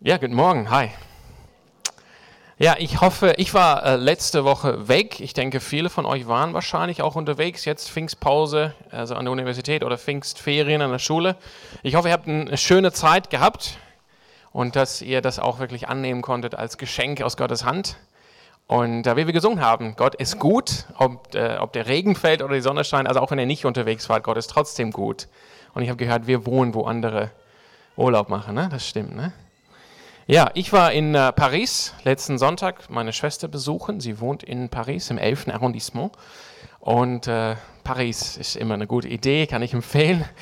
Ja, guten Morgen. Hi. Ja, ich hoffe, ich war äh, letzte Woche weg. Ich denke, viele von euch waren wahrscheinlich auch unterwegs. Jetzt Pfingstpause, also an der Universität oder Pfingstferien an der Schule. Ich hoffe, ihr habt eine schöne Zeit gehabt und dass ihr das auch wirklich annehmen konntet als Geschenk aus Gottes Hand. Und äh, wie wir gesungen haben, Gott ist gut, ob, äh, ob der Regen fällt oder die Sonne scheint, also auch wenn ihr nicht unterwegs wart, Gott ist trotzdem gut. Und ich habe gehört, wir wohnen, wo andere Urlaub machen, ne? Das stimmt, ne? Ja, ich war in äh, Paris letzten Sonntag meine Schwester besuchen. Sie wohnt in Paris im 11. Arrondissement. Und äh, Paris ist immer eine gute Idee, kann ich empfehlen.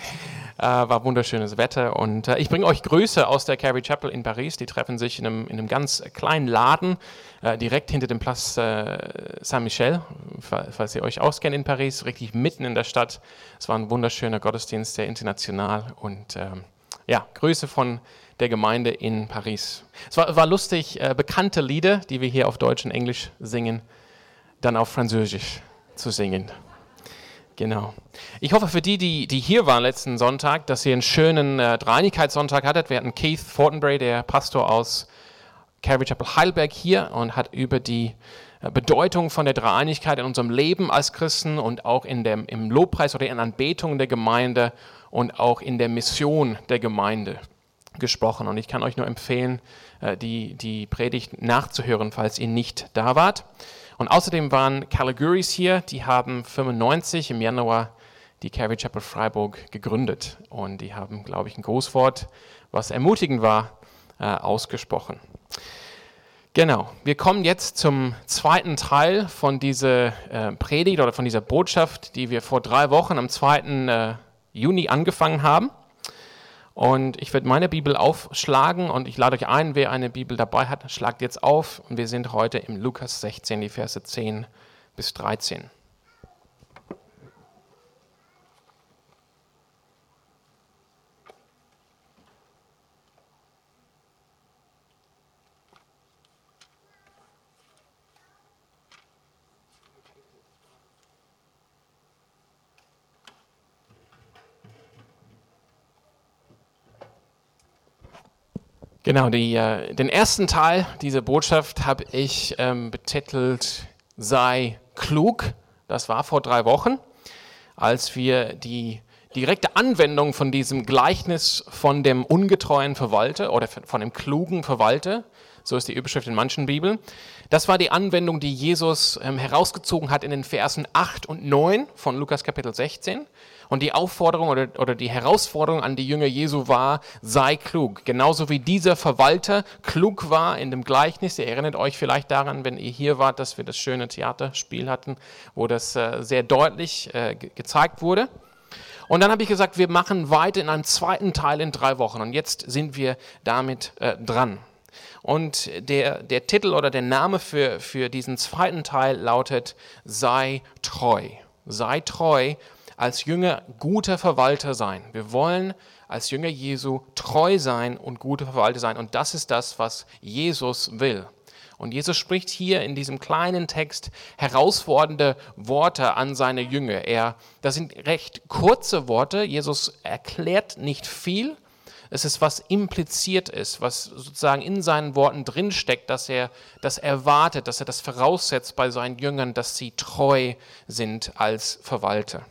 Äh, war wunderschönes Wetter. Und äh, ich bringe euch Grüße aus der Carrie Chapel in Paris. Die treffen sich in einem, in einem ganz kleinen Laden, äh, direkt hinter dem Place äh, Saint-Michel, falls ihr euch auskennt in Paris, richtig mitten in der Stadt. Es war ein wunderschöner Gottesdienst, sehr international. Und ähm, ja, Grüße von der Gemeinde in Paris. Es war, war lustig, äh, bekannte Lieder, die wir hier auf Deutsch und Englisch singen, dann auf Französisch zu singen. Genau. Ich hoffe für die, die, die hier waren letzten Sonntag, dass ihr einen schönen äh, Dreinigkeitssonntag hattet. Wir hatten Keith Fortenbury, der Pastor aus Calvary Chapel Heidelberg hier und hat über die äh, Bedeutung von der Dreieinigkeit in unserem Leben als Christen und auch in dem, im Lobpreis oder in Anbetung der Gemeinde und auch in der Mission der Gemeinde gesprochen. Und ich kann euch nur empfehlen, äh, die, die Predigt nachzuhören, falls ihr nicht da wart. Und außerdem waren Caliguris hier, die haben 95 im Januar die Calvary Chapel Freiburg gegründet. Und die haben, glaube ich, ein Großwort, was ermutigend war, äh, ausgesprochen. Genau, wir kommen jetzt zum zweiten Teil von dieser äh, Predigt oder von dieser Botschaft, die wir vor drei Wochen am 2. Juni angefangen haben. Und ich werde meine Bibel aufschlagen und ich lade euch ein, wer eine Bibel dabei hat, schlagt jetzt auf. Und wir sind heute im Lukas 16, die Verse 10 bis 13. Genau, die, äh, den ersten Teil dieser Botschaft habe ich ähm, betitelt Sei klug. Das war vor drei Wochen, als wir die direkte Anwendung von diesem Gleichnis von dem ungetreuen Verwalter oder von dem klugen Verwalter, so ist die Überschrift in manchen Bibeln, das war die Anwendung, die Jesus ähm, herausgezogen hat in den Versen 8 und 9 von Lukas Kapitel 16. Und die Aufforderung oder, oder die Herausforderung an die Jünger Jesu war, sei klug. Genauso wie dieser Verwalter klug war in dem Gleichnis. Ihr erinnert euch vielleicht daran, wenn ihr hier wart, dass wir das schöne Theaterspiel hatten, wo das äh, sehr deutlich äh, gezeigt wurde. Und dann habe ich gesagt, wir machen weiter in einem zweiten Teil in drei Wochen. Und jetzt sind wir damit äh, dran. Und der, der Titel oder der Name für, für diesen zweiten Teil lautet Sei treu. Sei treu als Jünger guter Verwalter sein. Wir wollen als Jünger Jesu treu sein und gute Verwalter sein. Und das ist das, was Jesus will. Und Jesus spricht hier in diesem kleinen Text herausfordernde Worte an seine Jünger. Er, das sind recht kurze Worte. Jesus erklärt nicht viel. Es ist was impliziert ist, was sozusagen in seinen Worten drinsteckt, dass er das erwartet, dass er das voraussetzt bei seinen Jüngern, dass sie treu sind als Verwalter.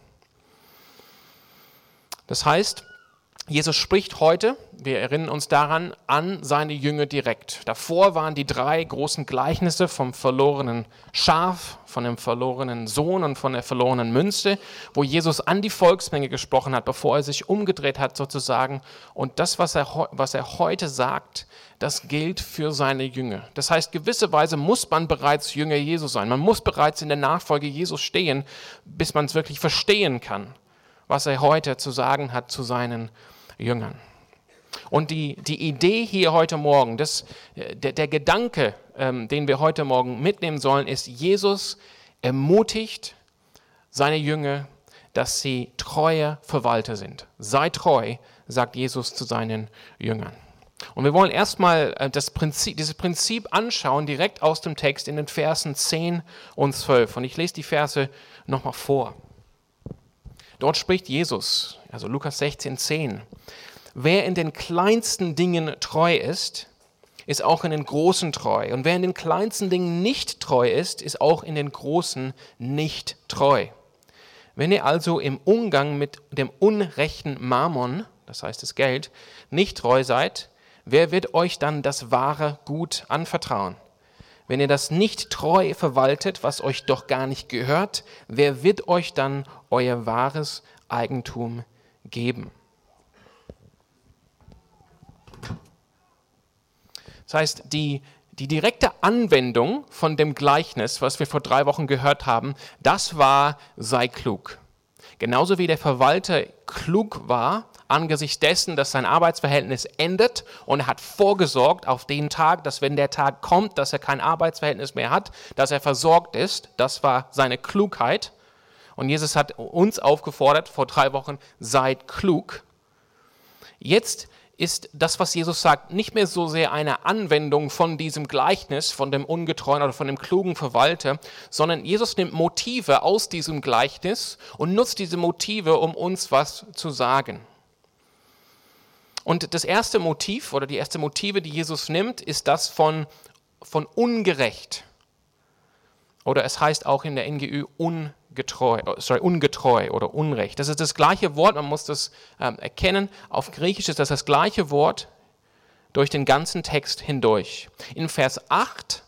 Das heißt, Jesus spricht heute, wir erinnern uns daran, an seine Jünger direkt. Davor waren die drei großen Gleichnisse vom verlorenen Schaf, von dem verlorenen Sohn und von der verlorenen Münze, wo Jesus an die Volksmenge gesprochen hat, bevor er sich umgedreht hat sozusagen. Und das, was er, was er heute sagt, das gilt für seine Jünger. Das heißt, gewisserweise muss man bereits Jünger Jesus sein. Man muss bereits in der Nachfolge Jesus stehen, bis man es wirklich verstehen kann was er heute zu sagen hat zu seinen Jüngern. Und die, die Idee hier heute Morgen, das, der, der Gedanke, ähm, den wir heute Morgen mitnehmen sollen, ist, Jesus ermutigt seine Jünger, dass sie treue Verwalter sind. Sei treu, sagt Jesus zu seinen Jüngern. Und wir wollen erstmal äh, das Prinzip, dieses Prinzip anschauen, direkt aus dem Text in den Versen 10 und 12. Und ich lese die Verse nochmal vor. Dort spricht Jesus, also Lukas 16, 10. Wer in den kleinsten Dingen treu ist, ist auch in den großen treu. Und wer in den kleinsten Dingen nicht treu ist, ist auch in den großen nicht treu. Wenn ihr also im Umgang mit dem unrechten Mammon, das heißt das Geld, nicht treu seid, wer wird euch dann das wahre Gut anvertrauen? Wenn ihr das nicht treu verwaltet, was euch doch gar nicht gehört, wer wird euch dann euer wahres Eigentum geben? Das heißt, die, die direkte Anwendung von dem Gleichnis, was wir vor drei Wochen gehört haben, das war, sei klug. Genauso wie der Verwalter klug war, angesichts dessen, dass sein Arbeitsverhältnis endet und er hat vorgesorgt auf den Tag, dass wenn der Tag kommt, dass er kein Arbeitsverhältnis mehr hat, dass er versorgt ist. Das war seine Klugheit. Und Jesus hat uns aufgefordert vor drei Wochen, seid klug. Jetzt ist das, was Jesus sagt, nicht mehr so sehr eine Anwendung von diesem Gleichnis, von dem ungetreuen oder von dem klugen Verwalter, sondern Jesus nimmt Motive aus diesem Gleichnis und nutzt diese Motive, um uns was zu sagen. Und das erste Motiv oder die erste Motive, die Jesus nimmt, ist das von, von ungerecht. Oder es heißt auch in der NGÜ ungetreu, sorry, ungetreu oder unrecht. Das ist das gleiche Wort, man muss das ähm, erkennen. Auf Griechisch ist das das gleiche Wort durch den ganzen Text hindurch. In Vers 8,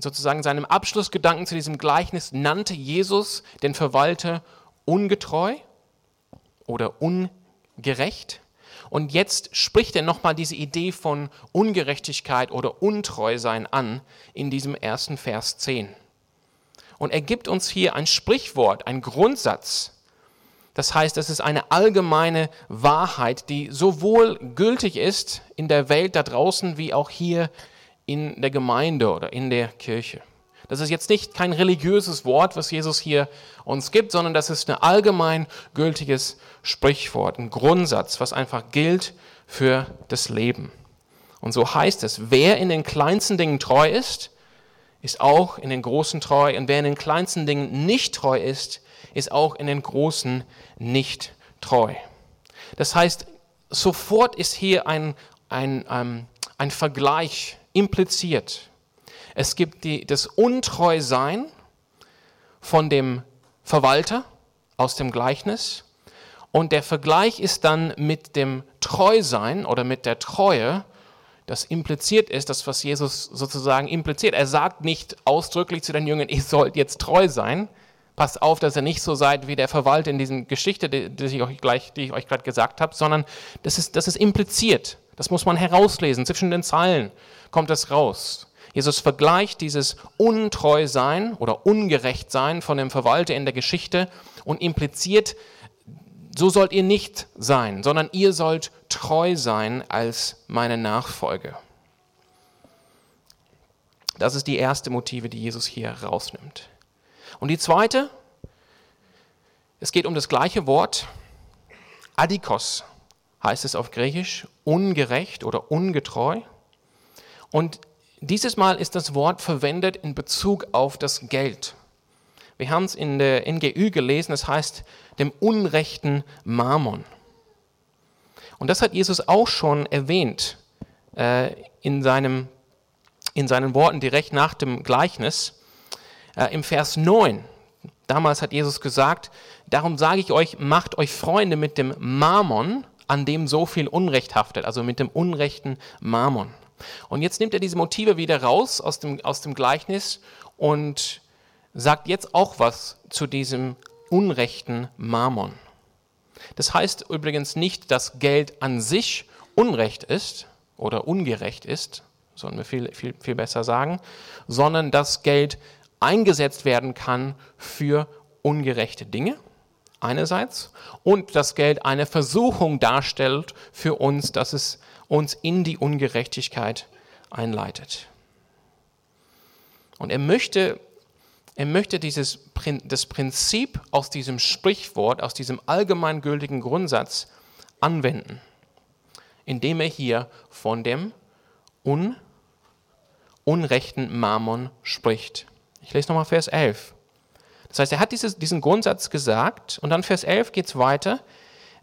sozusagen seinem Abschlussgedanken zu diesem Gleichnis, nannte Jesus den Verwalter ungetreu oder ungerecht. Und jetzt spricht er nochmal diese Idee von Ungerechtigkeit oder Untreusein an in diesem ersten Vers 10. Und er gibt uns hier ein Sprichwort, ein Grundsatz. Das heißt, es ist eine allgemeine Wahrheit, die sowohl gültig ist in der Welt da draußen wie auch hier in der Gemeinde oder in der Kirche. Das ist jetzt nicht kein religiöses Wort, was Jesus hier uns gibt, sondern das ist ein allgemein gültiges Sprichwort, ein Grundsatz, was einfach gilt für das Leben. Und so heißt es, wer in den kleinsten Dingen treu ist, ist auch in den großen treu. Und wer in den kleinsten Dingen nicht treu ist, ist auch in den großen nicht treu. Das heißt, sofort ist hier ein, ein, ein, ähm, ein Vergleich impliziert. Es gibt die, das Untreusein von dem Verwalter aus dem Gleichnis und der Vergleich ist dann mit dem Treusein oder mit der Treue, das impliziert ist, das was Jesus sozusagen impliziert. Er sagt nicht ausdrücklich zu den Jüngern, ihr sollt jetzt treu sein. Passt auf, dass ihr nicht so seid wie der Verwalter in dieser Geschichte, die, die ich euch gleich, die ich euch gerade gesagt habe, sondern das ist, das ist impliziert. Das muss man herauslesen. Zwischen den Zeilen kommt das raus. Jesus vergleicht dieses Untreusein oder Ungerechtsein von dem Verwalter in der Geschichte und impliziert, so sollt ihr nicht sein, sondern ihr sollt treu sein als meine Nachfolge. Das ist die erste Motive, die Jesus hier rausnimmt. Und die zweite, es geht um das gleiche Wort, adikos heißt es auf Griechisch, ungerecht oder ungetreu. Und dieses Mal ist das Wort verwendet in Bezug auf das Geld. Wir haben es in der NGÜ gelesen, es heißt dem unrechten Mammon. Und das hat Jesus auch schon erwähnt äh, in, seinem, in seinen Worten direkt nach dem Gleichnis. Äh, Im Vers 9, damals hat Jesus gesagt, darum sage ich euch, macht euch Freunde mit dem Mammon, an dem so viel Unrecht haftet, also mit dem unrechten Mammon. Und jetzt nimmt er diese Motive wieder raus aus dem, aus dem Gleichnis und sagt jetzt auch was zu diesem unrechten Mammon. Das heißt übrigens nicht, dass Geld an sich Unrecht ist oder ungerecht ist, sollen wir viel, viel, viel besser sagen, sondern dass Geld eingesetzt werden kann für ungerechte Dinge einerseits und dass Geld eine Versuchung darstellt für uns, dass es uns in die Ungerechtigkeit einleitet. Und er möchte, er möchte dieses, das Prinzip aus diesem Sprichwort, aus diesem allgemeingültigen Grundsatz anwenden, indem er hier von dem un, unrechten Mammon spricht. Ich lese nochmal Vers 11. Das heißt, er hat dieses, diesen Grundsatz gesagt und dann Vers 11 geht es weiter.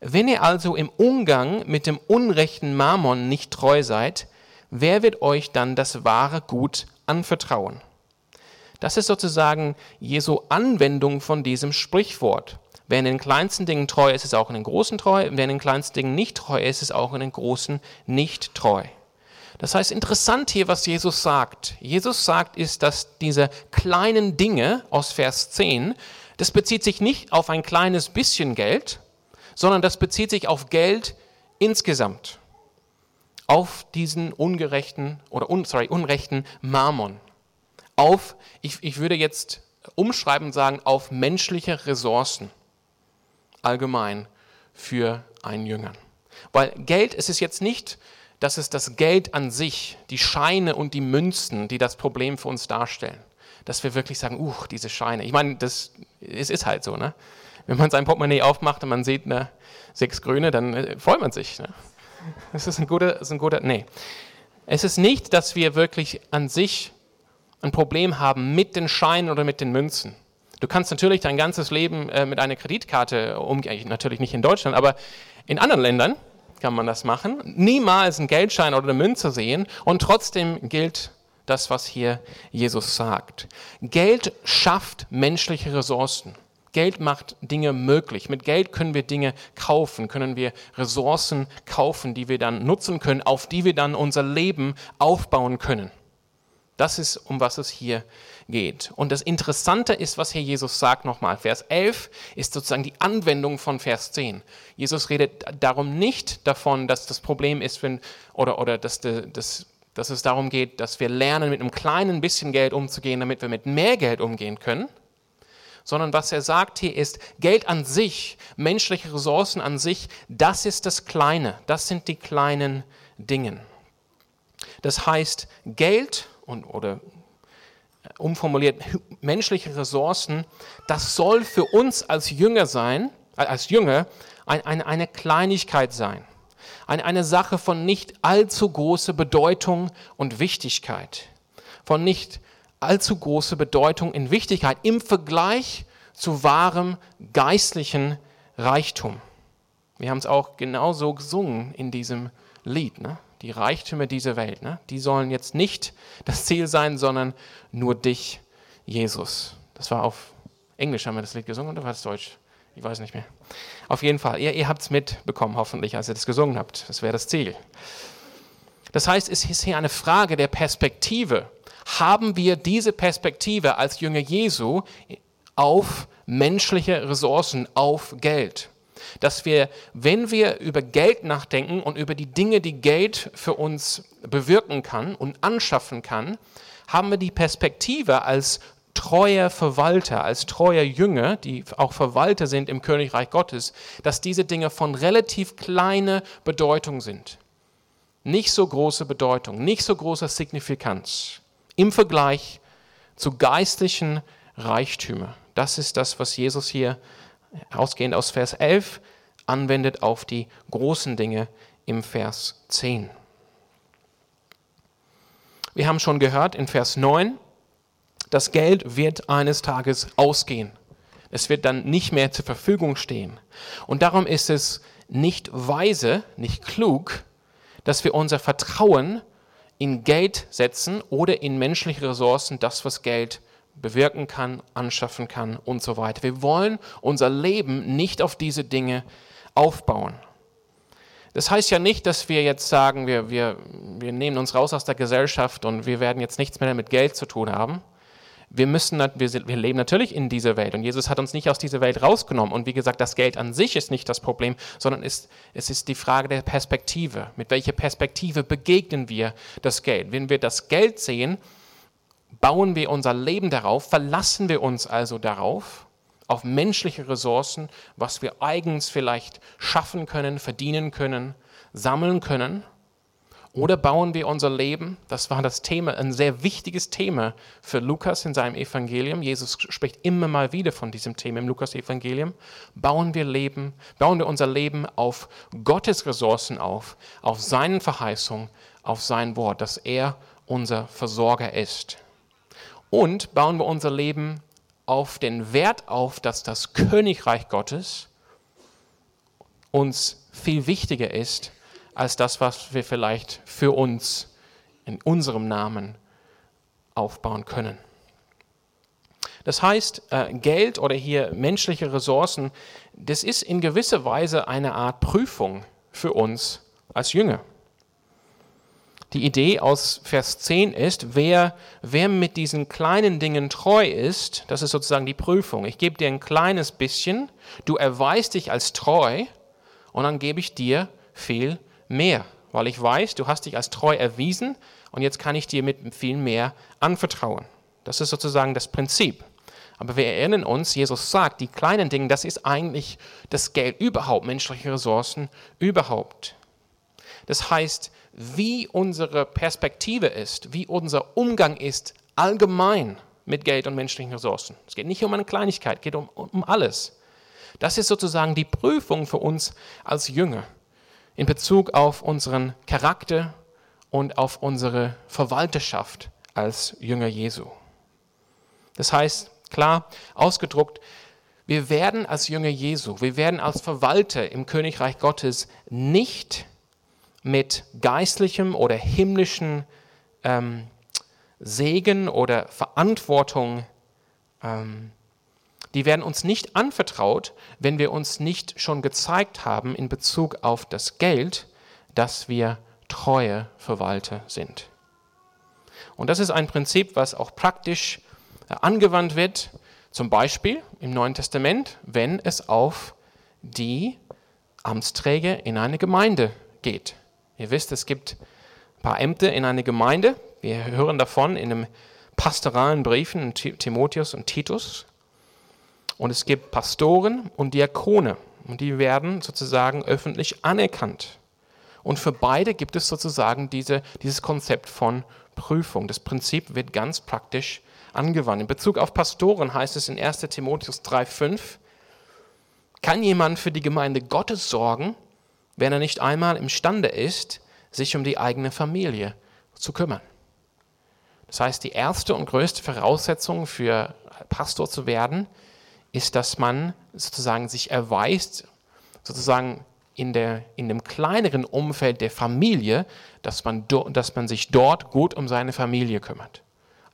Wenn ihr also im Umgang mit dem unrechten Mammon nicht treu seid, wer wird euch dann das wahre Gut anvertrauen? Das ist sozusagen Jesu Anwendung von diesem Sprichwort. Wer in den kleinsten Dingen treu ist, ist auch in den großen treu. Wer in den kleinsten Dingen nicht treu ist, ist auch in den großen nicht treu. Das heißt, interessant hier, was Jesus sagt. Jesus sagt, ist, dass diese kleinen Dinge aus Vers 10, das bezieht sich nicht auf ein kleines bisschen Geld, sondern das bezieht sich auf Geld insgesamt. Auf diesen ungerechten oder sorry, unrechten Mammon. Auf, ich, ich würde jetzt umschreiben und sagen, auf menschliche Ressourcen allgemein für einen Jüngern. Weil Geld ist es jetzt nicht, dass es das Geld an sich, die Scheine und die Münzen, die das Problem für uns darstellen. Dass wir wirklich sagen, uh, diese Scheine. Ich meine, das, es ist halt so, ne? Wenn man sein Portemonnaie aufmacht und man sieht ne, sechs Grüne, dann äh, freut man sich. Ne? Das ist ein guter, ist ein guter, nee. Es ist nicht, dass wir wirklich an sich ein Problem haben mit den Scheinen oder mit den Münzen. Du kannst natürlich dein ganzes Leben äh, mit einer Kreditkarte umgehen, natürlich nicht in Deutschland, aber in anderen Ländern kann man das machen. Niemals einen Geldschein oder eine Münze sehen und trotzdem gilt das, was hier Jesus sagt. Geld schafft menschliche Ressourcen. Geld macht Dinge möglich. Mit Geld können wir Dinge kaufen, können wir Ressourcen kaufen, die wir dann nutzen können, auf die wir dann unser Leben aufbauen können. Das ist, um was es hier geht. Und das Interessante ist, was hier Jesus sagt nochmal. Vers 11 ist sozusagen die Anwendung von Vers 10. Jesus redet darum nicht davon, dass das Problem ist, wenn, oder, oder dass, dass, dass es darum geht, dass wir lernen, mit einem kleinen bisschen Geld umzugehen, damit wir mit mehr Geld umgehen können. Sondern was er sagt hier ist, Geld an sich, menschliche Ressourcen an sich, das ist das Kleine, das sind die kleinen Dinge. Das heißt, Geld und, oder umformuliert, menschliche Ressourcen, das soll für uns als Jünger sein, äh, als Jünger, ein, eine, eine Kleinigkeit sein. Eine, Sache von nicht allzu großer Bedeutung und Wichtigkeit. Von nicht allzu großer Bedeutung in Wichtigkeit im Vergleich zu wahrem geistlichen Reichtum. Wir haben es auch genauso gesungen in diesem Lied. Ne? Die Reichtümer dieser Welt, ne, die sollen jetzt nicht das Ziel sein, sondern nur dich, Jesus. Das war auf Englisch, haben wir das Lied gesungen oder war es Deutsch? Ich weiß nicht mehr. Auf jeden Fall, ihr, ihr habt es mitbekommen, hoffentlich, als ihr das gesungen habt. Das wäre das Ziel. Das heißt, es ist hier eine Frage der Perspektive. Haben wir diese Perspektive als Jünger Jesu auf menschliche Ressourcen, auf Geld? Dass wir, wenn wir über Geld nachdenken und über die Dinge, die Geld für uns bewirken kann und anschaffen kann, haben wir die Perspektive als treuer Verwalter, als treuer Jünger, die auch Verwalter sind im Königreich Gottes, dass diese Dinge von relativ kleiner Bedeutung sind. Nicht so große Bedeutung, nicht so großer Signifikanz im Vergleich zu geistlichen Reichtümern. Das ist das, was Jesus hier ausgehend aus Vers 11, anwendet auf die großen Dinge im Vers 10. Wir haben schon gehört in Vers 9, das Geld wird eines Tages ausgehen. Es wird dann nicht mehr zur Verfügung stehen. Und darum ist es nicht weise, nicht klug, dass wir unser Vertrauen in Geld setzen oder in menschliche Ressourcen, das, was Geld bewirken kann, anschaffen kann und so weiter. Wir wollen unser Leben nicht auf diese Dinge aufbauen. Das heißt ja nicht, dass wir jetzt sagen, wir, wir, wir nehmen uns raus aus der Gesellschaft und wir werden jetzt nichts mehr mit Geld zu tun haben. Wir, müssen, wir, wir leben natürlich in dieser Welt und Jesus hat uns nicht aus dieser Welt rausgenommen. Und wie gesagt, das Geld an sich ist nicht das Problem, sondern ist, es ist die Frage der Perspektive. Mit welcher Perspektive begegnen wir das Geld? Wenn wir das Geld sehen, bauen wir unser Leben darauf, verlassen wir uns also darauf, auf menschliche Ressourcen, was wir eigens vielleicht schaffen können, verdienen können, sammeln können? Oder bauen wir unser Leben, das war das Thema, ein sehr wichtiges Thema für Lukas in seinem Evangelium. Jesus spricht immer mal wieder von diesem Thema im Lukas-Evangelium. Bauen wir Leben, bauen wir unser Leben auf Gottes Ressourcen auf, auf seinen Verheißungen, auf sein Wort, dass er unser Versorger ist. Und bauen wir unser Leben auf den Wert auf, dass das Königreich Gottes uns viel wichtiger ist als das, was wir vielleicht für uns in unserem Namen aufbauen können. Das heißt, äh, Geld oder hier menschliche Ressourcen, das ist in gewisser Weise eine Art Prüfung für uns als Jünger. Die Idee aus Vers 10 ist, wer, wer mit diesen kleinen Dingen treu ist, das ist sozusagen die Prüfung. Ich gebe dir ein kleines bisschen, du erweist dich als treu und dann gebe ich dir viel mehr, weil ich weiß, du hast dich als treu erwiesen und jetzt kann ich dir mit viel mehr anvertrauen. Das ist sozusagen das Prinzip. Aber wir erinnern uns, Jesus sagt, die kleinen Dinge, das ist eigentlich das Geld überhaupt, menschliche Ressourcen überhaupt. Das heißt, wie unsere Perspektive ist, wie unser Umgang ist allgemein mit Geld und menschlichen Ressourcen. Es geht nicht um eine Kleinigkeit, es geht um, um alles. Das ist sozusagen die Prüfung für uns als Jünger in Bezug auf unseren Charakter und auf unsere Verwalterschaft als Jünger Jesu. Das heißt, klar ausgedruckt, wir werden als Jünger Jesu, wir werden als Verwalter im Königreich Gottes nicht mit geistlichem oder himmlischen ähm, Segen oder Verantwortung, ähm, die werden uns nicht anvertraut, wenn wir uns nicht schon gezeigt haben in Bezug auf das Geld, dass wir treue Verwalter sind. Und das ist ein Prinzip, was auch praktisch äh, angewandt wird, zum Beispiel im Neuen Testament, wenn es auf die Amtsträger in eine Gemeinde geht. Ihr wisst, es gibt ein paar Ämter in einer Gemeinde. Wir hören davon in den pastoralen Briefen Timotheus und Titus. Und es gibt Pastoren und Diakone. Und die werden sozusagen öffentlich anerkannt. Und für beide gibt es sozusagen diese, dieses Konzept von Prüfung. Das Prinzip wird ganz praktisch angewandt. In Bezug auf Pastoren heißt es in 1 Timotheus 3,5, kann jemand für die Gemeinde Gottes sorgen, wenn er nicht einmal imstande ist, sich um die eigene Familie zu kümmern. Das heißt, die erste und größte Voraussetzung für Pastor zu werden, ist, dass man sozusagen sich erweist, sozusagen in, der, in dem kleineren Umfeld der Familie, dass man, do, dass man sich dort gut um seine Familie kümmert.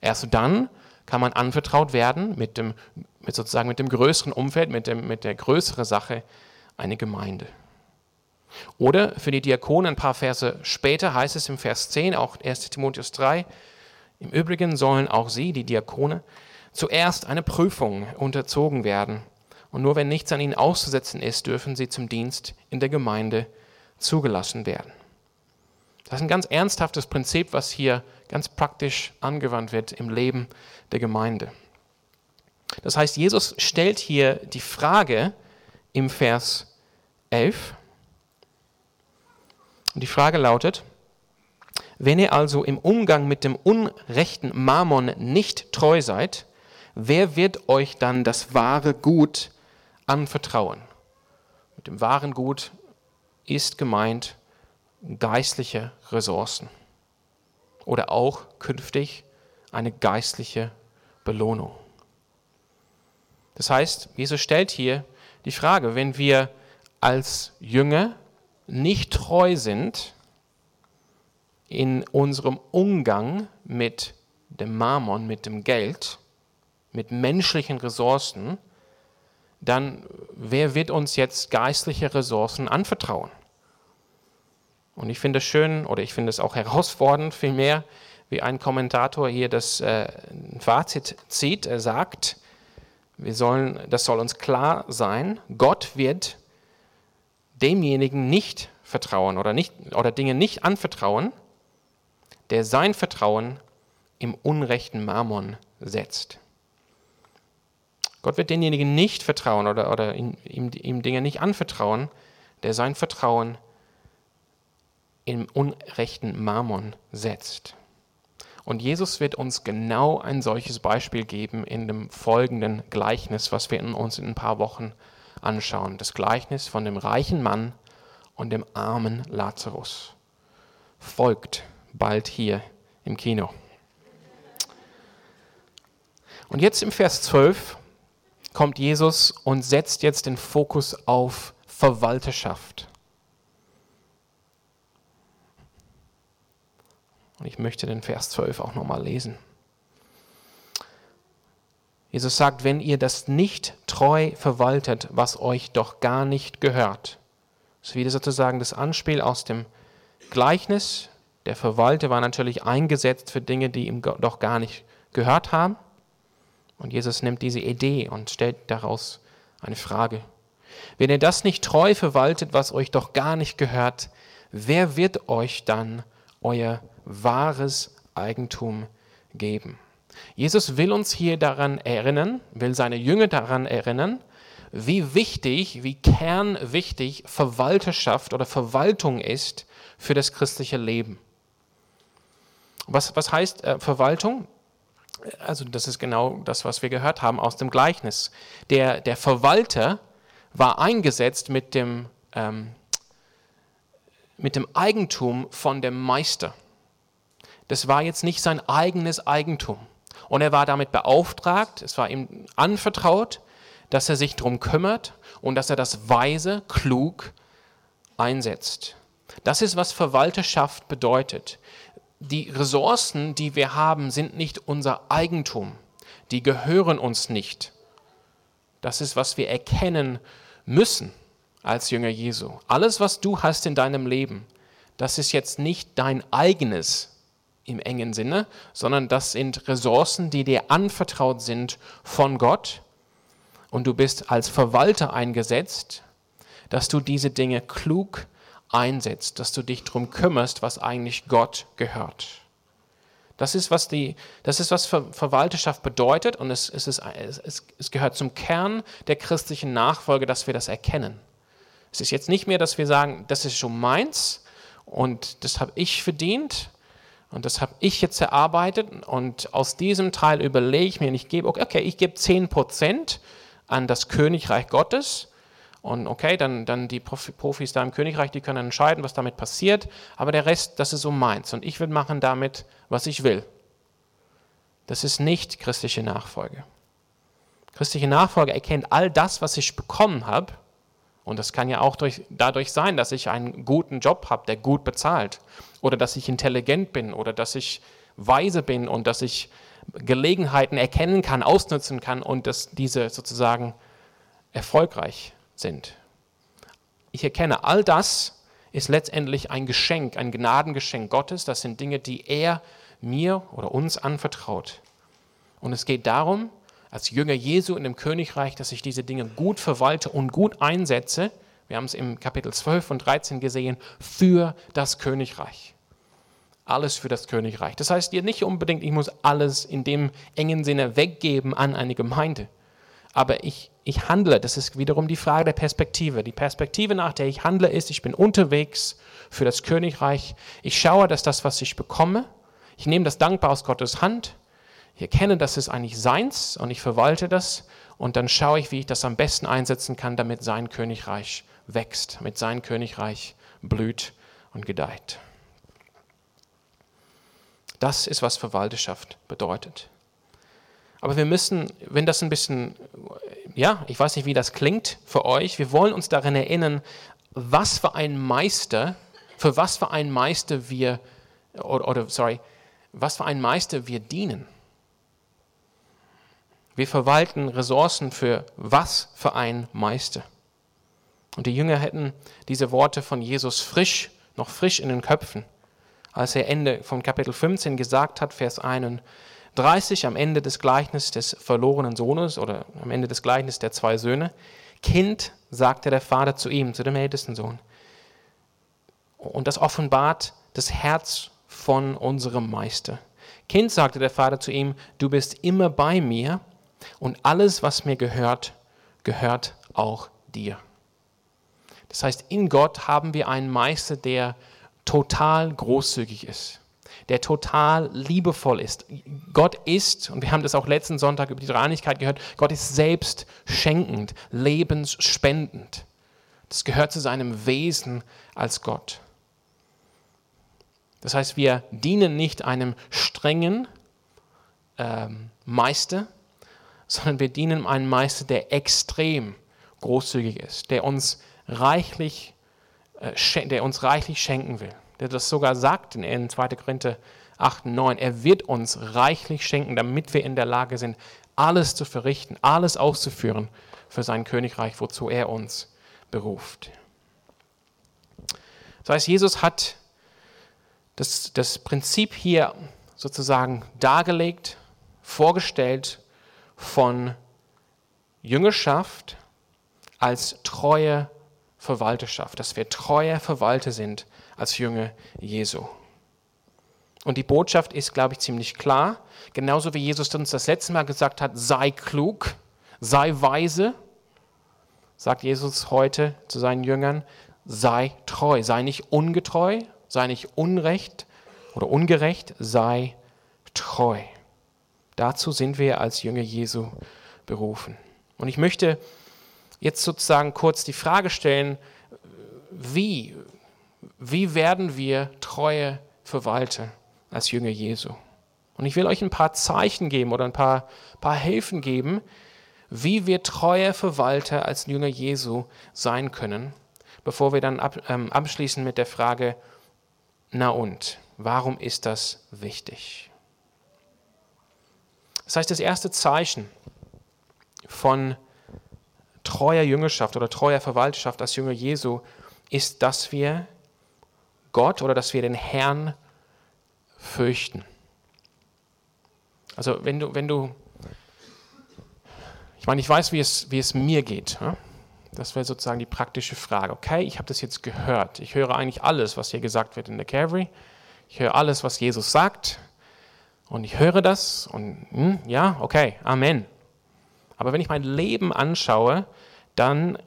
Erst dann kann man anvertraut werden mit dem, mit sozusagen mit dem größeren Umfeld, mit, dem, mit der größeren Sache, eine Gemeinde. Oder für die Diakonen ein paar Verse später heißt es im Vers 10, auch 1 Timotheus 3, im Übrigen sollen auch sie, die Diakone, zuerst eine Prüfung unterzogen werden. Und nur wenn nichts an ihnen auszusetzen ist, dürfen sie zum Dienst in der Gemeinde zugelassen werden. Das ist ein ganz ernsthaftes Prinzip, was hier ganz praktisch angewandt wird im Leben der Gemeinde. Das heißt, Jesus stellt hier die Frage im Vers 11, und die Frage lautet, wenn ihr also im Umgang mit dem unrechten Mammon nicht treu seid, wer wird euch dann das wahre Gut anvertrauen? Mit dem wahren Gut ist gemeint geistliche Ressourcen oder auch künftig eine geistliche Belohnung. Das heißt, Jesus stellt hier die Frage, wenn wir als Jünger nicht treu sind in unserem Umgang mit dem Mammon, mit dem Geld, mit menschlichen Ressourcen, dann wer wird uns jetzt geistliche Ressourcen anvertrauen? Und ich finde es schön oder ich finde es auch herausfordernd vielmehr, wie ein Kommentator hier das äh, Fazit zieht. Er sagt, wir sollen, das soll uns klar sein, Gott wird demjenigen nicht vertrauen oder, nicht, oder Dinge nicht anvertrauen, der sein Vertrauen im unrechten Mammon setzt. Gott wird denjenigen nicht vertrauen oder, oder ihm, ihm Dinge nicht anvertrauen, der sein Vertrauen im unrechten Mammon setzt. Und Jesus wird uns genau ein solches Beispiel geben in dem folgenden Gleichnis, was wir uns in ein paar Wochen anschauen. Das Gleichnis von dem reichen Mann und dem armen Lazarus. Folgt bald hier im Kino. Und jetzt im Vers 12 kommt Jesus und setzt jetzt den Fokus auf Verwalterschaft. Und ich möchte den Vers 12 auch nochmal lesen. Jesus sagt, wenn ihr das nicht treu verwaltet, was euch doch gar nicht gehört. Das ist wieder sozusagen das Anspiel aus dem Gleichnis. Der Verwalter war natürlich eingesetzt für Dinge, die ihm doch gar nicht gehört haben. Und Jesus nimmt diese Idee und stellt daraus eine Frage. Wenn ihr das nicht treu verwaltet, was euch doch gar nicht gehört, wer wird euch dann euer wahres Eigentum geben? Jesus will uns hier daran erinnern, will seine Jünger daran erinnern, wie wichtig, wie kernwichtig Verwalterschaft oder Verwaltung ist für das christliche Leben. Was, was heißt äh, Verwaltung? Also das ist genau das, was wir gehört haben aus dem Gleichnis. Der, der Verwalter war eingesetzt mit dem, ähm, mit dem Eigentum von dem Meister. Das war jetzt nicht sein eigenes Eigentum. Und er war damit beauftragt, es war ihm anvertraut, dass er sich darum kümmert und dass er das weise, klug einsetzt. Das ist, was Verwalterschaft bedeutet. Die Ressourcen, die wir haben, sind nicht unser Eigentum. Die gehören uns nicht. Das ist, was wir erkennen müssen als Jünger Jesu. Alles, was du hast in deinem Leben, das ist jetzt nicht dein eigenes im engen Sinne, sondern das sind Ressourcen, die dir anvertraut sind von Gott. Und du bist als Verwalter eingesetzt, dass du diese Dinge klug einsetzt, dass du dich darum kümmerst, was eigentlich Gott gehört. Das ist, was, die, das ist, was Ver Verwalterschaft bedeutet und es, es, ist, es, es gehört zum Kern der christlichen Nachfolge, dass wir das erkennen. Es ist jetzt nicht mehr, dass wir sagen, das ist schon meins und das habe ich verdient, und das habe ich jetzt erarbeitet und aus diesem Teil überlege ich mir, ich gebe, okay, ich gebe 10% an das Königreich Gottes. Und okay, dann, dann die Profis da im Königreich, die können entscheiden, was damit passiert. Aber der Rest, das ist so meins. Und ich will machen damit, was ich will. Das ist nicht christliche Nachfolge. Christliche Nachfolge erkennt all das, was ich bekommen habe, und das kann ja auch durch, dadurch sein, dass ich einen guten Job habe, der gut bezahlt. Oder dass ich intelligent bin oder dass ich weise bin und dass ich Gelegenheiten erkennen kann, ausnutzen kann und dass diese sozusagen erfolgreich sind. Ich erkenne, all das ist letztendlich ein Geschenk, ein Gnadengeschenk Gottes. Das sind Dinge, die er mir oder uns anvertraut. Und es geht darum, als Jünger Jesu in dem Königreich, dass ich diese Dinge gut verwalte und gut einsetze. Wir haben es im Kapitel 12 und 13 gesehen, für das Königreich. Alles für das Königreich. Das heißt dir nicht unbedingt, ich muss alles in dem engen Sinne weggeben an eine Gemeinde. Aber ich, ich handle, das ist wiederum die Frage der Perspektive. Die Perspektive, nach der ich handle, ist, ich bin unterwegs für das Königreich. Ich schaue, dass das, was ich bekomme, ich nehme das dankbar aus Gottes Hand ich erkenne, das ist eigentlich seins und ich verwalte das und dann schaue ich, wie ich das am besten einsetzen kann, damit sein Königreich wächst, damit sein Königreich blüht und gedeiht. Das ist, was Verwalterschaft bedeutet. Aber wir müssen, wenn das ein bisschen, ja, ich weiß nicht, wie das klingt für euch, wir wollen uns daran erinnern, was für ein Meister, für was für ein Meister wir, oder, oder sorry, was für ein Meister wir dienen. Wir verwalten Ressourcen für was für ein Meister. Und die Jünger hätten diese Worte von Jesus frisch, noch frisch in den Köpfen, als er Ende von Kapitel 15 gesagt hat, Vers 31, am Ende des Gleichnisses des verlorenen Sohnes oder am Ende des Gleichnisses der zwei Söhne, Kind, sagte der Vater zu ihm, zu dem ältesten Sohn. Und das offenbart das Herz von unserem Meister. Kind, sagte der Vater zu ihm, du bist immer bei mir und alles, was mir gehört, gehört auch dir. Das heißt, in Gott haben wir einen Meister, der total großzügig ist, der total liebevoll ist. Gott ist, und wir haben das auch letzten Sonntag über die Reinigkeit gehört, Gott ist selbst schenkend, lebensspendend. Das gehört zu seinem Wesen als Gott. Das heißt, wir dienen nicht einem strengen ähm, Meister, sondern wir dienen einem Meister, der extrem großzügig ist, der uns reichlich, äh, der uns reichlich schenken will, der das sogar sagt in 2. Korinther 8, 9. Er wird uns reichlich schenken, damit wir in der Lage sind, alles zu verrichten, alles auszuführen für sein Königreich, wozu er uns beruft. Das heißt, Jesus hat das, das Prinzip hier sozusagen dargelegt, vorgestellt von Jüngerschaft als treue Verwalterschaft, dass wir treue Verwalter sind als Jünger Jesu. Und die Botschaft ist, glaube ich, ziemlich klar. Genauso wie Jesus uns das letzte Mal gesagt hat, sei klug, sei weise, sagt Jesus heute zu seinen Jüngern, sei treu, sei nicht ungetreu, sei nicht unrecht oder ungerecht, sei treu. Dazu sind wir als Jünger Jesu berufen. Und ich möchte jetzt sozusagen kurz die Frage stellen, wie, wie werden wir treue Verwalter als Jünger Jesu? Und ich will euch ein paar Zeichen geben oder ein paar, paar Hilfen geben, wie wir treue Verwalter als Jünger Jesu sein können, bevor wir dann ab, ähm, abschließen mit der Frage, na und, warum ist das wichtig? Das heißt, das erste Zeichen von treuer Jüngerschaft oder treuer Verwalterschaft als Jünger Jesu ist, dass wir Gott oder dass wir den Herrn fürchten. Also wenn du, wenn du, ich meine, ich weiß, wie es, wie es mir geht. Das wäre sozusagen die praktische Frage. Okay, ich habe das jetzt gehört. Ich höre eigentlich alles, was hier gesagt wird in der Calvary. Ich höre alles, was Jesus sagt. Und ich höre das und hm, ja, okay, Amen. Aber wenn ich mein Leben anschaue, dann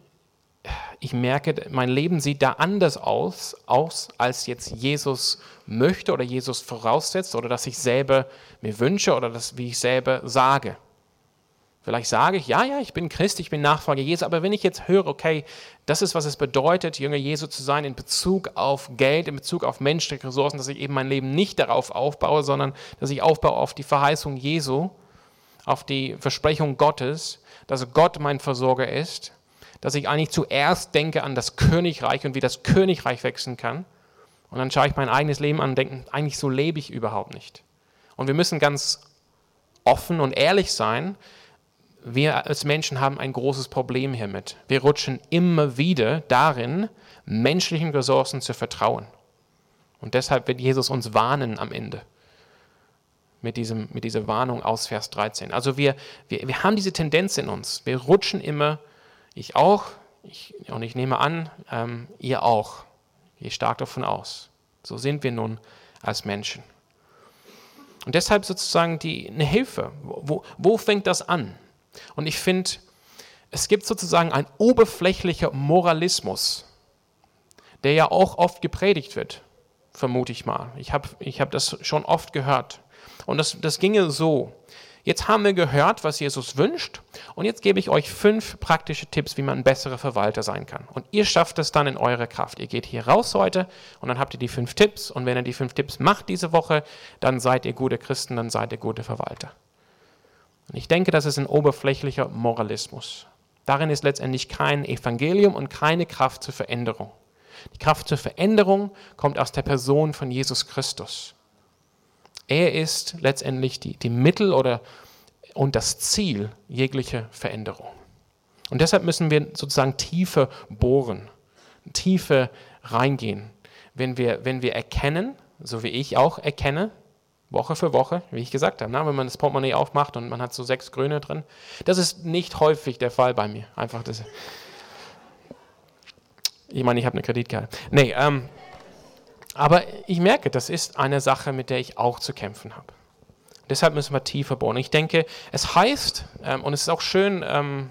ich merke, mein Leben sieht da anders aus, aus, als jetzt Jesus möchte oder Jesus voraussetzt oder dass ich selber mir wünsche oder das, wie ich selber sage. Vielleicht sage ich, ja, ja, ich bin Christ, ich bin Nachfolger Jesu, aber wenn ich jetzt höre, okay, das ist, was es bedeutet, Jünger Jesu zu sein in Bezug auf Geld, in Bezug auf menschliche Ressourcen, dass ich eben mein Leben nicht darauf aufbaue, sondern dass ich aufbaue auf die Verheißung Jesu, auf die Versprechung Gottes, dass Gott mein Versorger ist, dass ich eigentlich zuerst denke an das Königreich und wie das Königreich wechseln kann. Und dann schaue ich mein eigenes Leben an und denke, eigentlich so lebe ich überhaupt nicht. Und wir müssen ganz offen und ehrlich sein. Wir als Menschen haben ein großes Problem hiermit. Wir rutschen immer wieder darin, menschlichen Ressourcen zu vertrauen. Und deshalb wird Jesus uns warnen am Ende mit, diesem, mit dieser Warnung aus Vers 13. Also wir, wir, wir haben diese Tendenz in uns. Wir rutschen immer, ich auch, ich, und ich nehme an, ähm, ihr auch. Gehe stark davon aus. So sind wir nun als Menschen. Und deshalb sozusagen die, eine Hilfe. Wo, wo fängt das an? Und ich finde, es gibt sozusagen ein oberflächlicher Moralismus, der ja auch oft gepredigt wird, vermute ich mal. Ich habe ich hab das schon oft gehört. Und das, das ginge so. Jetzt haben wir gehört, was Jesus wünscht und jetzt gebe ich euch fünf praktische Tipps, wie man ein besserer Verwalter sein kann. Und ihr schafft es dann in eurer Kraft. Ihr geht hier raus heute und dann habt ihr die fünf Tipps und wenn ihr die fünf Tipps macht diese Woche, dann seid ihr gute Christen, dann seid ihr gute Verwalter. Und ich denke, das ist ein oberflächlicher Moralismus. Darin ist letztendlich kein Evangelium und keine Kraft zur Veränderung. Die Kraft zur Veränderung kommt aus der Person von Jesus Christus. Er ist letztendlich die, die Mittel oder, und das Ziel jeglicher Veränderung. Und deshalb müssen wir sozusagen tiefer bohren, tiefer reingehen. Wenn wir, wenn wir erkennen, so wie ich auch erkenne, Woche für Woche, wie ich gesagt habe, na, wenn man das Portemonnaie aufmacht und man hat so sechs Grüne drin, das ist nicht häufig der Fall bei mir. Einfach das. Ich meine, ich habe eine Kreditkarte. Nee, ähm, aber ich merke, das ist eine Sache, mit der ich auch zu kämpfen habe. Deshalb müssen wir tiefer bohren. Ich denke, es heißt, ähm, und es ist auch schön ähm,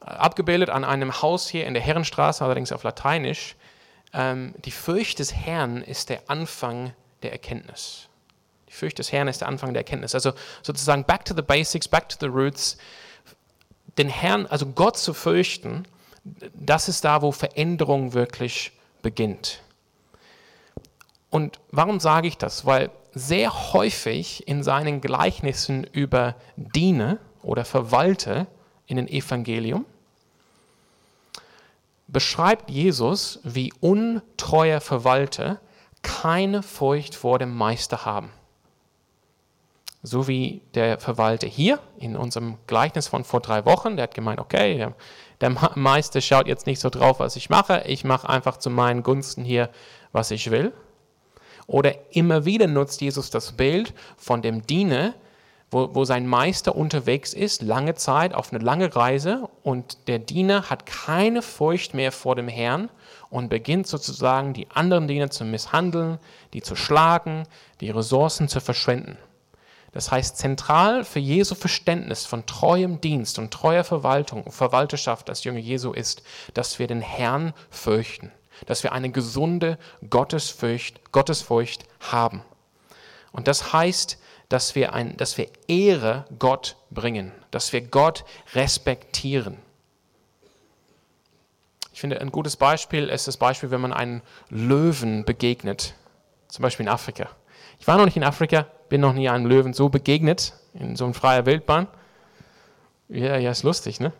abgebildet an einem Haus hier in der Herrenstraße, allerdings auf Lateinisch, ähm, die Furcht des Herrn ist der Anfang der Erkenntnis. Die Furcht des Herrn ist der Anfang der Erkenntnis. Also sozusagen back to the basics, back to the roots. Den Herrn, also Gott zu fürchten, das ist da, wo Veränderung wirklich beginnt. Und warum sage ich das? Weil sehr häufig in seinen Gleichnissen über Diene oder Verwalte in den Evangelium beschreibt Jesus, wie untreuer Verwalter keine Furcht vor dem Meister haben. So wie der Verwalter hier in unserem Gleichnis von vor drei Wochen, der hat gemeint, okay, der, Meister schaut jetzt nicht so drauf, was ich mache, ich mache einfach zu meinen Gunsten hier, was ich will. Oder immer wieder nutzt Jesus das Bild von dem Diener, wo, wo sein Meister unterwegs ist, lange Zeit, auf eine lange Reise und der Diener hat keine Furcht mehr vor dem Herrn und beginnt sozusagen die anderen Diener zu misshandeln, die zu schlagen, die Ressourcen zu verschwenden. Das heißt, zentral für Jesu Verständnis von treuem Dienst und treuer Verwaltung, Verwalterschaft als Jünger Jesu ist, dass wir den Herrn fürchten, dass wir eine gesunde Gottesfurcht, Gottesfurcht haben. Und das heißt, dass wir, ein, dass wir Ehre Gott bringen, dass wir Gott respektieren. Ich finde, ein gutes Beispiel ist das Beispiel, wenn man einem Löwen begegnet, zum Beispiel in Afrika. Ich war noch nicht in Afrika, bin noch nie einem Löwen so begegnet, in so einer freien Wildbahn. Ja, ja, ist lustig, ne?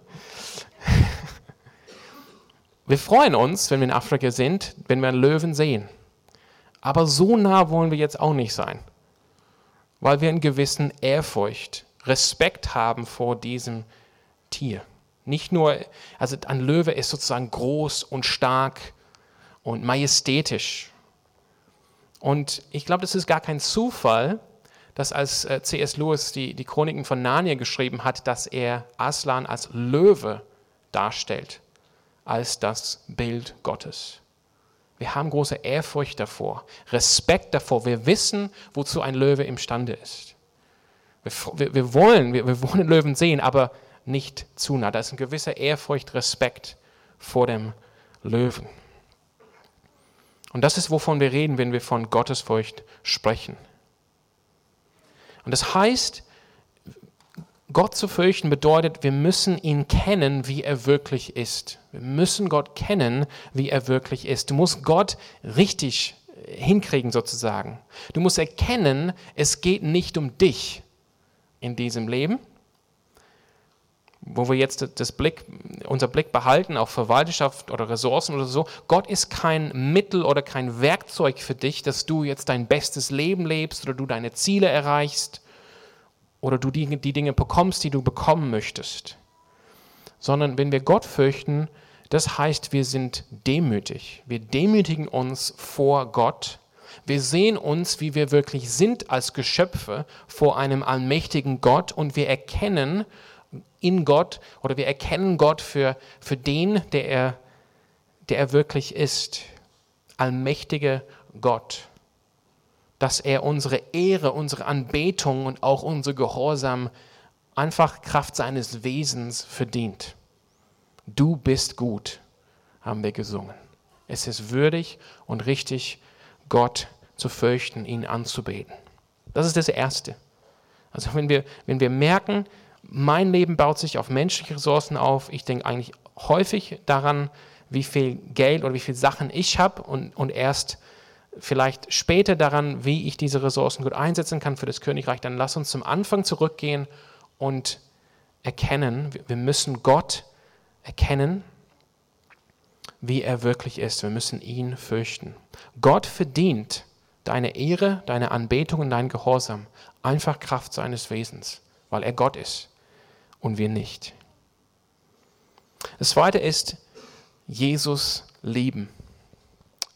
Wir freuen uns, wenn wir in Afrika sind, wenn wir einen Löwen sehen. Aber so nah wollen wir jetzt auch nicht sein weil wir einen gewissen Ehrfurcht, Respekt haben vor diesem Tier. Nicht nur, also ein Löwe ist sozusagen groß und stark und majestätisch. Und ich glaube, das ist gar kein Zufall, dass als äh, C.S. Lewis die, die Chroniken von Narnia geschrieben hat, dass er Aslan als Löwe darstellt, als das Bild Gottes. Wir haben große Ehrfurcht davor, Respekt davor. Wir wissen, wozu ein Löwe imstande ist. Wir, wir, wir wollen, wir, wir wollen Löwen sehen, aber nicht zu nah. Da ist ein gewisser Ehrfurcht, Respekt vor dem Löwen. Und das ist, wovon wir reden, wenn wir von Gottesfurcht sprechen. Und das heißt, Gott zu fürchten bedeutet, wir müssen ihn kennen, wie er wirklich ist. Wir müssen Gott kennen, wie er wirklich ist. Du musst Gott richtig hinkriegen sozusagen. Du musst erkennen, es geht nicht um dich in diesem Leben, wo wir jetzt das Blick, unser Blick behalten auf Verwalterschaft oder Ressourcen oder so. Gott ist kein Mittel oder kein Werkzeug für dich, dass du jetzt dein bestes Leben lebst oder du deine Ziele erreichst oder du die, die Dinge bekommst, die du bekommen möchtest. Sondern wenn wir Gott fürchten, das heißt, wir sind demütig. Wir demütigen uns vor Gott. Wir sehen uns, wie wir wirklich sind als Geschöpfe vor einem allmächtigen Gott und wir erkennen in Gott oder wir erkennen Gott für, für den, der er, der er wirklich ist. Allmächtiger Gott dass er unsere Ehre, unsere Anbetung und auch unser Gehorsam einfach Kraft seines Wesens verdient. Du bist gut, haben wir gesungen. Es ist würdig und richtig, Gott zu fürchten, ihn anzubeten. Das ist das Erste. Also wenn wir, wenn wir merken, mein Leben baut sich auf menschliche Ressourcen auf, ich denke eigentlich häufig daran, wie viel Geld oder wie viele Sachen ich habe und, und erst vielleicht später daran, wie ich diese Ressourcen gut einsetzen kann für das Königreich, dann lass uns zum Anfang zurückgehen und erkennen, wir müssen Gott erkennen, wie er wirklich ist. Wir müssen ihn fürchten. Gott verdient deine Ehre, deine Anbetung und dein Gehorsam einfach Kraft seines Wesens, weil er Gott ist und wir nicht. Das zweite ist Jesus lieben.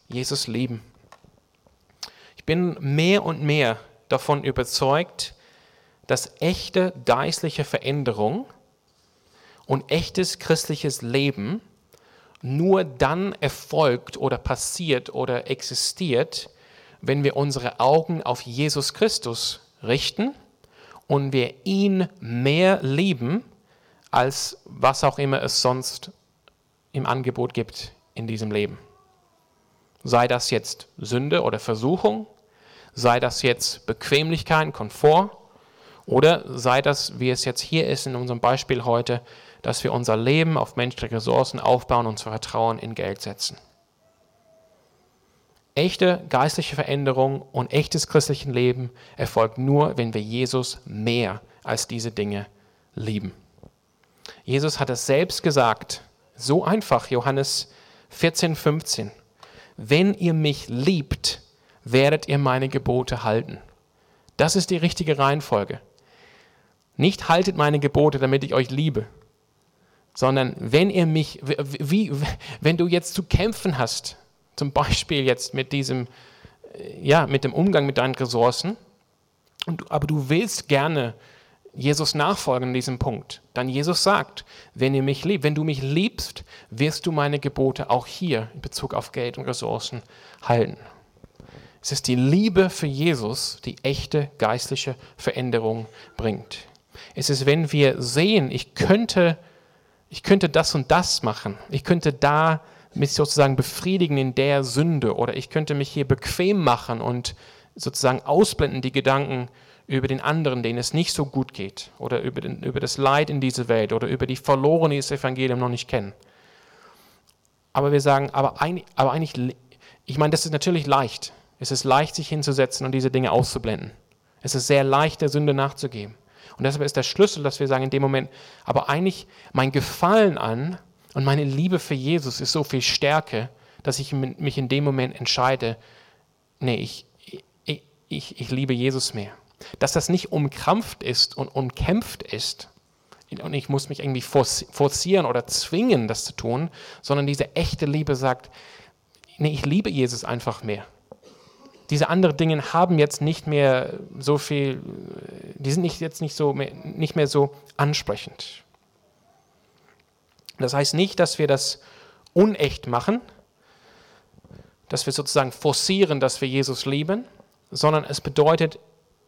Jesus lieben bin mehr und mehr davon überzeugt, dass echte geistliche Veränderung und echtes christliches Leben nur dann erfolgt oder passiert oder existiert, wenn wir unsere Augen auf Jesus Christus richten und wir ihn mehr lieben, als was auch immer es sonst im Angebot gibt in diesem Leben. Sei das jetzt Sünde oder Versuchung, sei das jetzt Bequemlichkeit, Komfort oder sei das, wie es jetzt hier ist in unserem Beispiel heute, dass wir unser Leben auf menschliche Ressourcen aufbauen und unser Vertrauen in Geld setzen. Echte geistliche Veränderung und echtes christliches Leben erfolgt nur, wenn wir Jesus mehr als diese Dinge lieben. Jesus hat es selbst gesagt, so einfach, Johannes 14, 15. Wenn ihr mich liebt, werdet ihr meine Gebote halten. Das ist die richtige Reihenfolge. Nicht haltet meine Gebote, damit ich euch liebe, sondern wenn ihr mich, wie, wenn du jetzt zu kämpfen hast, zum Beispiel jetzt mit diesem, äh, ja, mit dem Umgang mit deinen Ressourcen, und, aber du willst gerne Jesus nachfolgen in diesem Punkt, dann Jesus sagt, wenn ihr mich liebt, wenn du mich liebst, wirst du meine Gebote auch hier in Bezug auf Geld und Ressourcen halten. Es ist die Liebe für Jesus, die echte geistliche Veränderung bringt. Es ist, wenn wir sehen, ich könnte, ich könnte das und das machen, ich könnte da mich sozusagen befriedigen in der Sünde oder ich könnte mich hier bequem machen und sozusagen ausblenden die Gedanken über den anderen, denen es nicht so gut geht oder über, den, über das Leid in dieser Welt oder über die Verlorenen, die das Evangelium noch nicht kennen. Aber wir sagen, aber eigentlich, aber eigentlich ich meine, das ist natürlich leicht. Es ist leicht, sich hinzusetzen und diese Dinge auszublenden. Es ist sehr leicht, der Sünde nachzugeben. Und deshalb ist der Schlüssel, dass wir sagen in dem Moment, aber eigentlich mein Gefallen an und meine Liebe für Jesus ist so viel stärker, dass ich mich in dem Moment entscheide, nee, ich, ich, ich, ich liebe Jesus mehr. Dass das nicht umkrampft ist und umkämpft ist, und ich muss mich irgendwie forcieren oder zwingen, das zu tun, sondern diese echte Liebe sagt, nee, ich liebe Jesus einfach mehr diese anderen Dinge haben jetzt nicht mehr so viel, die sind nicht, jetzt nicht, so mehr, nicht mehr so ansprechend. Das heißt nicht, dass wir das unecht machen, dass wir sozusagen forcieren, dass wir Jesus lieben, sondern es bedeutet,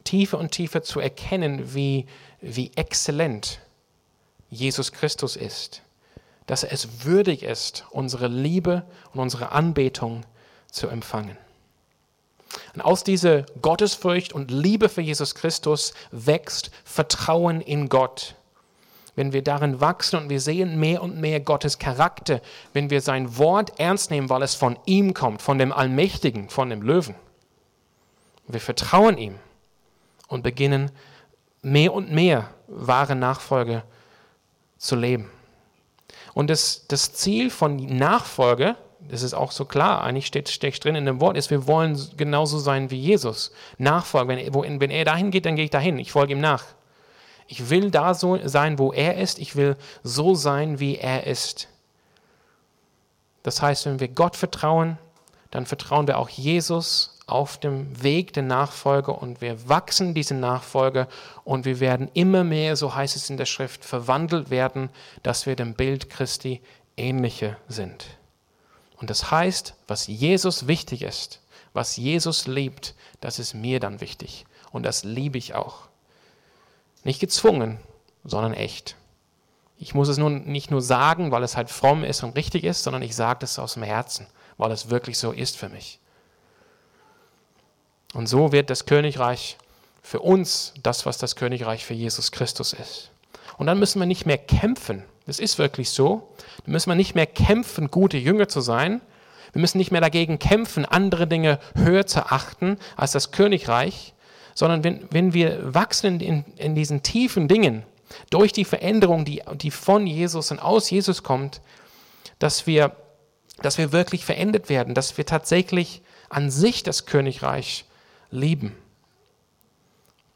tiefer und tiefer zu erkennen, wie, wie exzellent Jesus Christus ist, dass er es würdig ist, unsere Liebe und unsere Anbetung zu empfangen. Und aus dieser Gottesfurcht und Liebe für Jesus Christus wächst Vertrauen in Gott. Wenn wir darin wachsen und wir sehen mehr und mehr Gottes Charakter, wenn wir sein Wort ernst nehmen, weil es von ihm kommt, von dem Allmächtigen, von dem Löwen. Wir vertrauen ihm und beginnen mehr und mehr wahre Nachfolge zu leben. Und das, das Ziel von Nachfolge das ist auch so klar, eigentlich steht, steht drin in dem Wort, ist, wir wollen genauso sein wie Jesus. Nachfolgen, wenn, wenn er dahin geht, dann gehe ich dahin, ich folge ihm nach. Ich will da so sein, wo er ist, ich will so sein, wie er ist. Das heißt, wenn wir Gott vertrauen, dann vertrauen wir auch Jesus auf dem Weg der Nachfolge und wir wachsen diese Nachfolge und wir werden immer mehr, so heißt es in der Schrift, verwandelt werden, dass wir dem Bild Christi ähnliche sind. Und das heißt, was Jesus wichtig ist, was Jesus liebt, das ist mir dann wichtig. Und das liebe ich auch. Nicht gezwungen, sondern echt. Ich muss es nun nicht nur sagen, weil es halt fromm ist und richtig ist, sondern ich sage das aus dem Herzen, weil es wirklich so ist für mich. Und so wird das Königreich für uns das, was das Königreich für Jesus Christus ist. Und dann müssen wir nicht mehr kämpfen. Das ist wirklich so. Dann müssen wir nicht mehr kämpfen, gute Jünger zu sein. Wir müssen nicht mehr dagegen kämpfen, andere Dinge höher zu achten als das Königreich, sondern wenn, wenn wir wachsen in, in diesen tiefen Dingen, durch die Veränderung, die, die von Jesus und aus Jesus kommt, dass wir, dass wir wirklich verändert werden, dass wir tatsächlich an sich das Königreich lieben,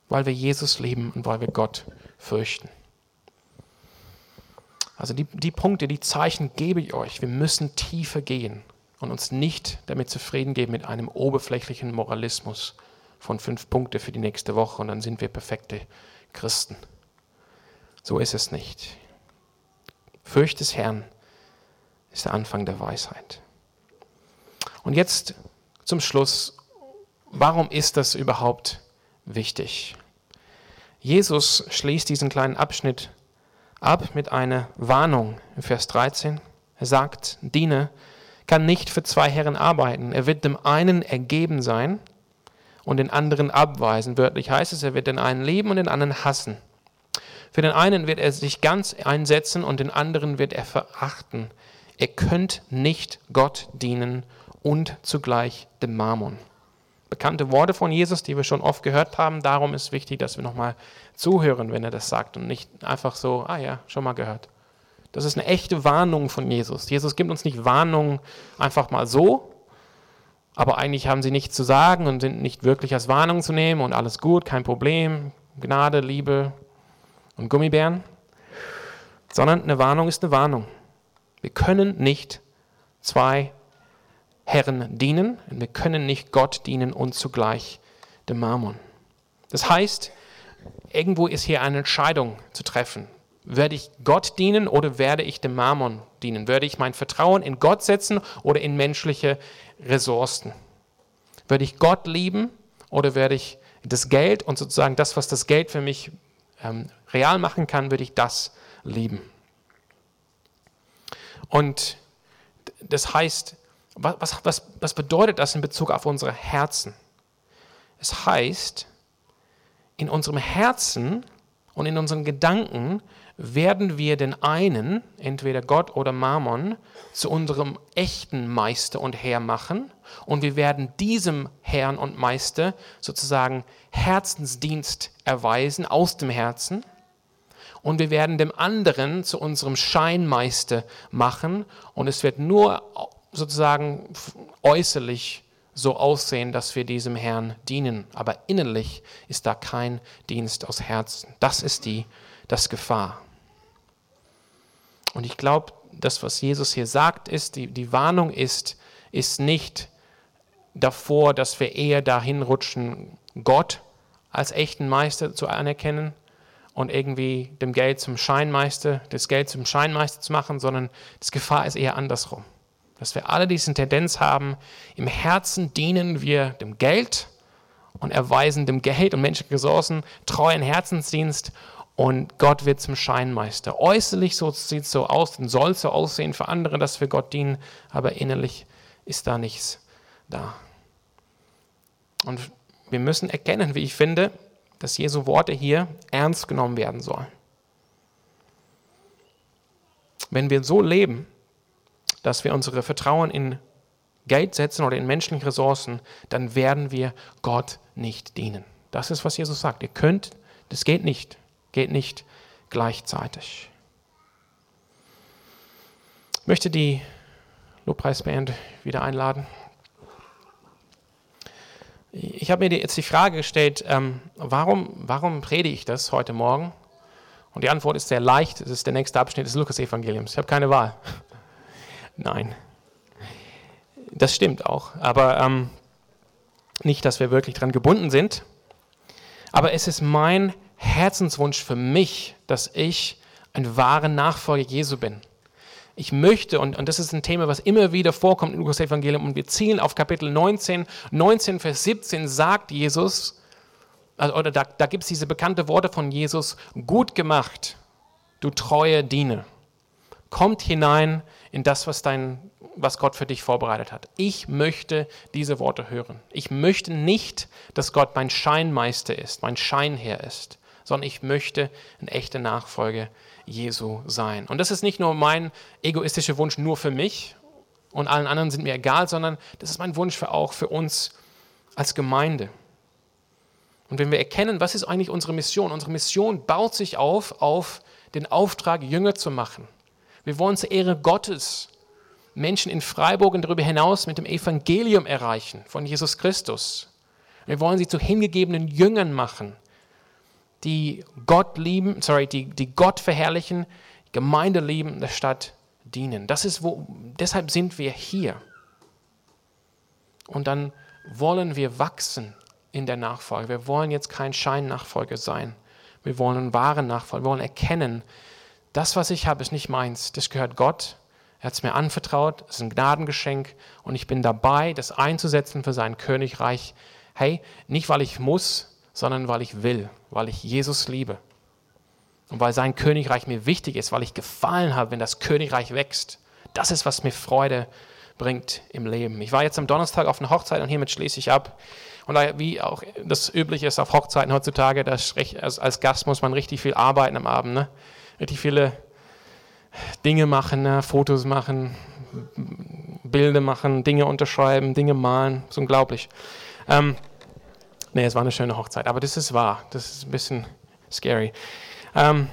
weil wir Jesus lieben und weil wir Gott fürchten. Also die, die Punkte, die Zeichen gebe ich euch. Wir müssen tiefer gehen und uns nicht damit zufrieden geben mit einem oberflächlichen Moralismus von fünf Punkte für die nächste Woche und dann sind wir perfekte Christen. So ist es nicht. Fürcht des Herrn ist der Anfang der Weisheit. Und jetzt zum Schluss, warum ist das überhaupt wichtig? Jesus schließt diesen kleinen Abschnitt ab mit einer Warnung in Vers 13. Er sagt, Diener kann nicht für zwei Herren arbeiten. Er wird dem einen ergeben sein und den anderen abweisen. Wörtlich heißt es, er wird den einen lieben und den anderen hassen. Für den einen wird er sich ganz einsetzen und den anderen wird er verachten. Ihr könnt nicht Gott dienen und zugleich dem Mammon bekannte Worte von Jesus, die wir schon oft gehört haben. Darum ist wichtig, dass wir nochmal zuhören, wenn er das sagt und nicht einfach so, ah ja, schon mal gehört. Das ist eine echte Warnung von Jesus. Jesus gibt uns nicht Warnungen einfach mal so, aber eigentlich haben sie nichts zu sagen und sind nicht wirklich als Warnung zu nehmen und alles gut, kein Problem, Gnade, Liebe und Gummibären, sondern eine Warnung ist eine Warnung. Wir können nicht zwei Herren dienen und wir können nicht Gott dienen und zugleich dem Mammon. Das heißt, irgendwo ist hier eine Entscheidung zu treffen. Werde ich Gott dienen oder werde ich dem Mammon dienen? Werde ich mein Vertrauen in Gott setzen oder in menschliche Ressourcen? Werde ich Gott lieben oder werde ich das Geld und sozusagen das, was das Geld für mich ähm, real machen kann, würde ich das lieben? Und das heißt, was, was, was bedeutet das in Bezug auf unsere Herzen? Es heißt, in unserem Herzen und in unseren Gedanken werden wir den einen, entweder Gott oder Mammon, zu unserem echten Meister und Herr machen und wir werden diesem Herrn und Meister sozusagen Herzensdienst erweisen aus dem Herzen und wir werden dem anderen zu unserem Scheinmeister machen und es wird nur sozusagen äußerlich so aussehen, dass wir diesem Herrn dienen, aber innerlich ist da kein Dienst aus Herzen. Das ist die das Gefahr. Und ich glaube, das, was Jesus hier sagt, ist, die, die Warnung ist, ist nicht davor, dass wir eher dahin rutschen, Gott als echten Meister zu anerkennen und irgendwie dem Geld zum Scheinmeister, das Geld zum Scheinmeister zu machen, sondern das Gefahr ist eher andersrum. Dass wir alle diese Tendenz haben, im Herzen dienen wir dem Geld und erweisen dem Geld und menschlichen Ressourcen treuen Herzensdienst und Gott wird zum Scheinmeister. Äußerlich so, sieht es so aus und soll so aussehen für andere, dass wir Gott dienen, aber innerlich ist da nichts da. Und wir müssen erkennen, wie ich finde, dass Jesu Worte hier ernst genommen werden sollen. Wenn wir so leben, dass wir unsere Vertrauen in Geld setzen oder in menschliche Ressourcen, dann werden wir Gott nicht dienen. Das ist, was Jesus sagt. Ihr könnt, das geht nicht, geht nicht gleichzeitig. Ich möchte die Lobpreisband wieder einladen. Ich habe mir jetzt die Frage gestellt, ähm, warum, warum predige ich das heute Morgen? Und die Antwort ist sehr leicht. Es ist der nächste Abschnitt des Lukas-Evangeliums. Ich habe keine Wahl. Nein. Das stimmt auch. Aber ähm, nicht, dass wir wirklich daran gebunden sind. Aber es ist mein Herzenswunsch für mich, dass ich ein wahrer Nachfolger Jesu bin. Ich möchte, und, und das ist ein Thema, was immer wieder vorkommt im Lukas-Evangelium, und wir zielen auf Kapitel 19, 19, Vers 17 sagt Jesus, also, oder da, da gibt es diese bekannte Worte von Jesus, gut gemacht, du treue Diener. Kommt hinein in das, was, dein, was Gott für dich vorbereitet hat. Ich möchte diese Worte hören. Ich möchte nicht, dass Gott mein Scheinmeister ist, mein Scheinherr ist, sondern ich möchte ein echter Nachfolger Jesu sein. Und das ist nicht nur mein egoistischer Wunsch nur für mich und allen anderen sind mir egal, sondern das ist mein Wunsch für auch für uns als Gemeinde. Und wenn wir erkennen, was ist eigentlich unsere Mission? Unsere Mission baut sich auf auf den Auftrag, Jünger zu machen. Wir wollen zur Ehre Gottes Menschen in Freiburg und darüber hinaus mit dem Evangelium erreichen von Jesus Christus. Wir wollen sie zu hingegebenen Jüngern machen, die Gott lieben, sorry, die, die Gott verherrlichen, Gemeinde lieben, der Stadt dienen. Das ist wo, deshalb sind wir hier. Und dann wollen wir wachsen in der Nachfolge. Wir wollen jetzt kein Scheinnachfolger sein. Wir wollen einen wahren Nachfolger. Wir wollen erkennen, das, was ich habe, ist nicht meins. Das gehört Gott. Er hat es mir anvertraut. Es ist ein Gnadengeschenk. Und ich bin dabei, das einzusetzen für sein Königreich. Hey, nicht weil ich muss, sondern weil ich will, weil ich Jesus liebe. Und weil sein Königreich mir wichtig ist, weil ich gefallen habe, wenn das Königreich wächst. Das ist, was mir Freude bringt im Leben. Ich war jetzt am Donnerstag auf einer Hochzeit und hiermit schließe ich ab. Und wie auch das üblich ist auf Hochzeiten heutzutage, als Gast muss man richtig viel arbeiten am Abend. Ne? richtig viele Dinge machen, ne? Fotos machen, Bilder machen, Dinge unterschreiben, Dinge malen. Das ist unglaublich. Ähm, nee, es war eine schöne Hochzeit, aber das ist wahr. Das ist ein bisschen scary. Ähm,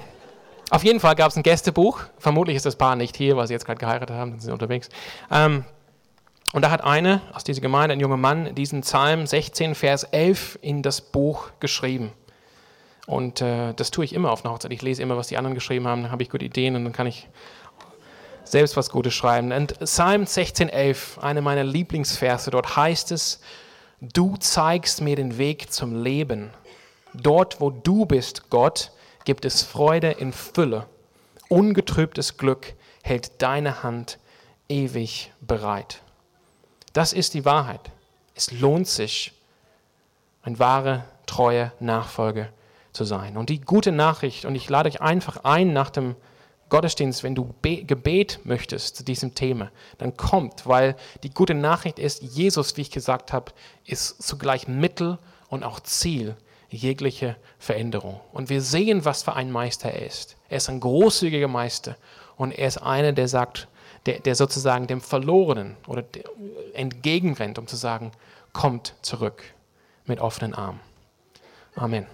auf jeden Fall gab es ein Gästebuch. Vermutlich ist das Paar nicht hier, weil sie jetzt gerade geheiratet haben, sind sie unterwegs. Ähm, Und da hat eine aus dieser Gemeinde, ein junger Mann, diesen Psalm 16, Vers 11 in das Buch geschrieben. Und äh, das tue ich immer auf einer Hochzeit. Ich lese immer, was die anderen geschrieben haben, dann habe ich gute Ideen und dann kann ich selbst was Gutes schreiben. Und Psalm 16, 11, eine meiner Lieblingsverse, dort heißt es, du zeigst mir den Weg zum Leben. Dort, wo du bist, Gott, gibt es Freude in Fülle. Ungetrübtes Glück hält deine Hand ewig bereit. Das ist die Wahrheit. Es lohnt sich, ein wahre, treue Nachfolger zu sein. Und die gute Nachricht, und ich lade euch einfach ein nach dem Gottesdienst, wenn du Gebet möchtest zu diesem Thema, dann kommt, weil die gute Nachricht ist, Jesus, wie ich gesagt habe, ist zugleich Mittel und auch Ziel jeglicher Veränderung. Und wir sehen, was für ein Meister er ist. Er ist ein großzügiger Meister und er ist einer, der sagt, der, der sozusagen dem Verlorenen oder entgegenrennt, um zu sagen, kommt zurück mit offenen Armen. Amen.